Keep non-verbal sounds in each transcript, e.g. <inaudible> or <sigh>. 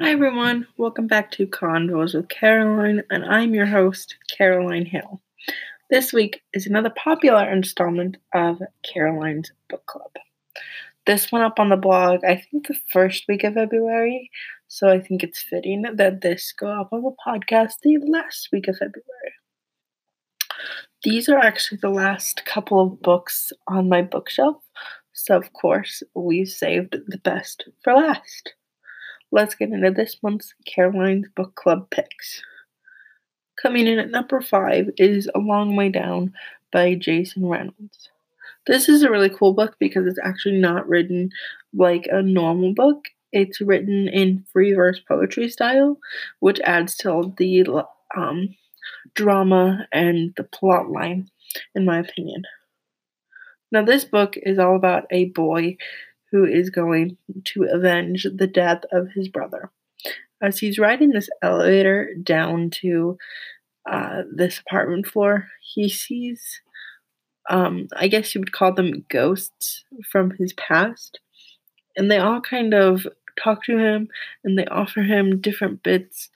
Hi everyone, welcome back to Convos with Caroline, and I'm your host, Caroline Hill. This week is another popular installment of Caroline's Book Club. This went up on the blog, I think, the first week of February, so I think it's fitting that this go up on the podcast the last week of February. These are actually the last couple of books on my bookshelf, so of course, we saved the best for last let's get into this month's Caroline's Book Club picks. Coming in at number five is A Long Way Down by Jason Reynolds. This is a really cool book because it's actually not written like a normal book. It's written in free verse poetry style, which adds to the um, drama and the plot line, in my opinion. Now, this book is all about a boy who is going to avenge the death of his brother. As he's riding this elevator down to uh, this apartment floor, he sees, um, I guess you would call them ghosts from his past. And they all kind of talk to him and they offer him different bits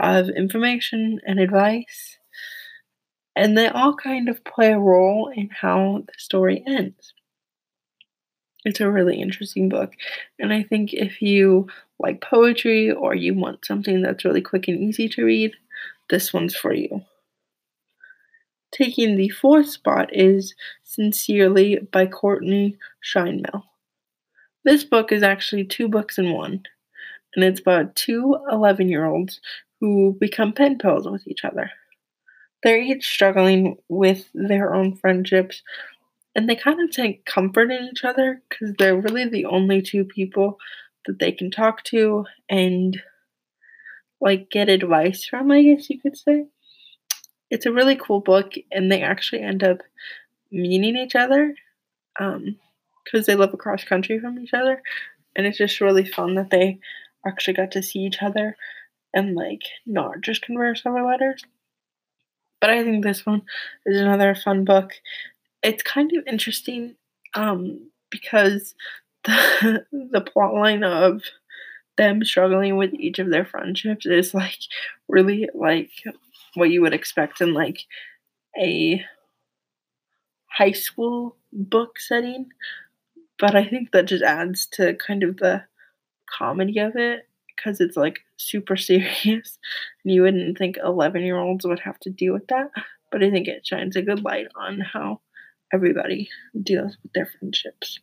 of information and advice. And they all kind of play a role in how the story ends. It's a really interesting book. And I think if you like poetry or you want something that's really quick and easy to read, this one's for you. Taking the fourth spot is Sincerely by Courtney Sheinmel. This book is actually two books in one, and it's about two 11 year olds who become pen pals with each other. They're each struggling with their own friendships, and they kind of take comfort in each other because they're really the only two people that they can talk to and like get advice from, I guess you could say. It's a really cool book, and they actually end up meeting each other because um, they live across country from each other, and it's just really fun that they actually got to see each other and like not just converse over letters. But I think this one is another fun book it's kind of interesting um, because <laughs> the the plot line of them struggling with each of their friendships is like really like what you would expect in like a high school book setting. But i think that just adds to kind of the comedy of it because it's like super <laughs> serious and you wouldn't think 11 year olds would have to deal with that. But i think it shines a good light on how everybody deals with their friendships.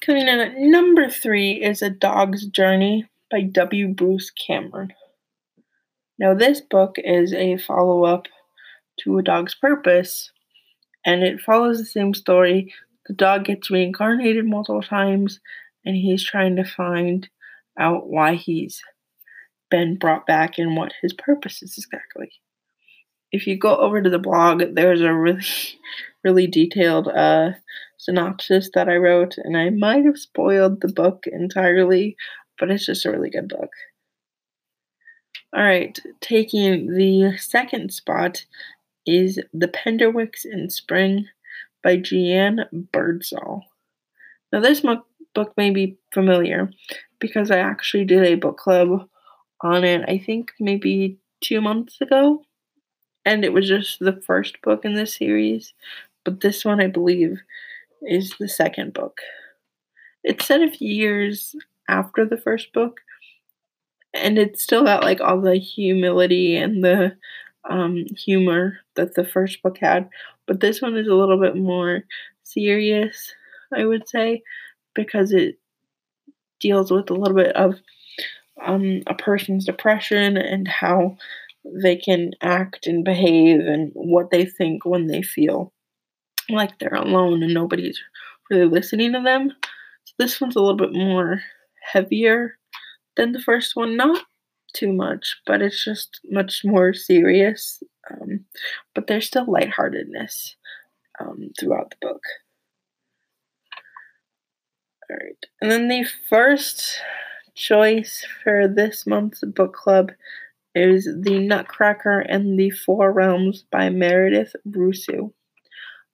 Coming in at number three is A Dog's Journey by W. Bruce Cameron. Now, this book is a follow up to A Dog's Purpose, and it follows the same story. The dog gets reincarnated multiple times, and he's trying to find out why he's been brought back and what his purpose is exactly if you go over to the blog, there's a really, <laughs> really detailed uh, synopsis that I wrote, and I might have spoiled the book entirely, but it's just a really good book. All right, taking the second spot is The Penderwicks in Spring by Jeanne Birdsall. Now, this book may be familiar because I actually did a book club on it, I think maybe two months ago and it was just the first book in this series, but this one I believe is the second book. It's set a few years after the first book, and it's still got like all the humility and the um, humor that the first book had, but this one is a little bit more serious, I would say, because it deals with a little bit of um, a person's depression and how they can act and behave and what they think when they feel like they're alone and nobody's really listening to them. So this one's a little bit more heavier than the first one. Not too much, but it's just much more serious. Um, but there's still lightheartedness um, throughout the book. All right, and then the first choice for this month's book club is The Nutcracker and the Four Realms by Meredith Rusu.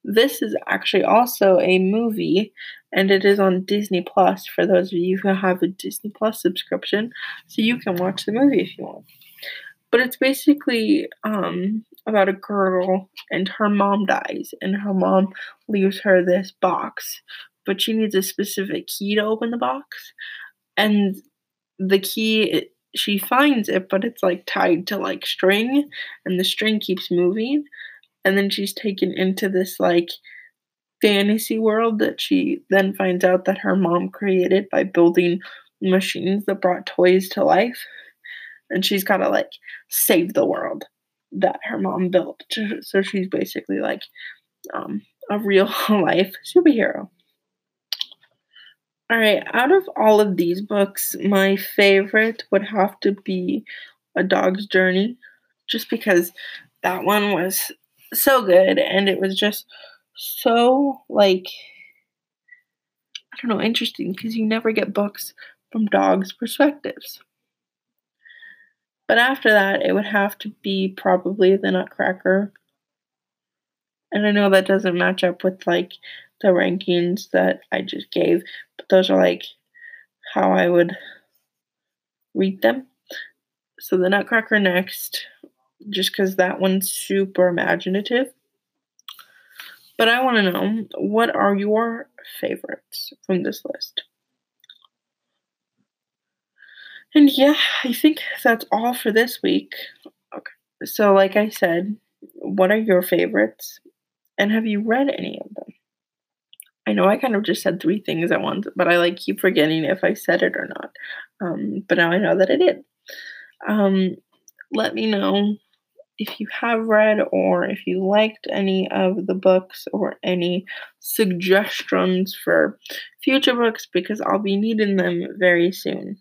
this is actually also a movie and it is on Disney Plus for those of you who have a Disney Plus subscription, so you can watch the movie if you want. But it's basically um, about a girl and her mom dies, and her mom leaves her this box, but she needs a specific key to open the box, and the key she finds it, but it's like tied to like string, and the string keeps moving, and then she's taken into this like fantasy world that she then finds out that her mom created by building machines that brought toys to life. And she's got to like save the world that her mom built. So she's basically like um, a real <laughs> life superhero. All right, out of all of these books, my favorite would have to be A Dog's Journey, just because that one was so good and it was just so like I don't know, interesting because you never get books from dogs' perspectives. But after that, it would have to be probably the Nutcracker. And I know that doesn't match up with like the rankings that I just gave, but those are like how I would read them. So the Nutcracker next, just because that one's super imaginative. But I want to know what are your favorites from this list? And yeah, I think that's all for this week. Okay. So, like I said, what are your favorites? And have you read any of them? I know I kind of just said three things at once, but I like keep forgetting if I said it or not. Um, but now I know that I did. Um, let me know if you have read or if you liked any of the books or any suggestions for future books because I'll be needing them very soon.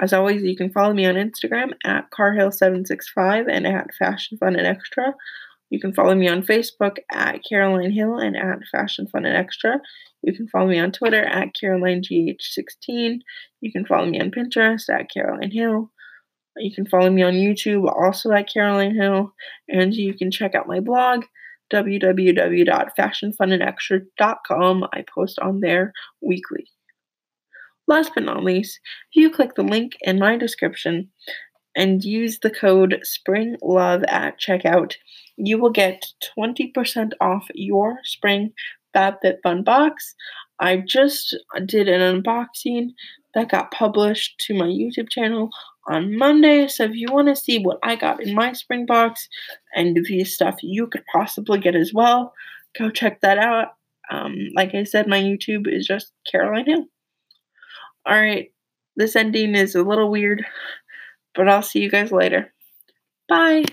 As always, you can follow me on Instagram at carhill765 and at Fashion Fun and Extra. You can follow me on Facebook at Caroline Hill and at Fashion Fun and Extra. You can follow me on Twitter at CarolineGH16. You can follow me on Pinterest at Caroline Hill. You can follow me on YouTube, also at Caroline Hill, and you can check out my blog, www.fashionfunandextra.com. I post on there weekly. Last but not least, if you click the link in my description and use the code SPRINGLOVE at checkout, you will get 20% off your spring FabFitFun box. I just did an unboxing that got published to my YouTube channel on Monday. So if you want to see what I got in my spring box and the stuff you could possibly get as well, go check that out. Um, like I said, my YouTube is just Caroline Hill. All right, this ending is a little weird, but I'll see you guys later. Bye.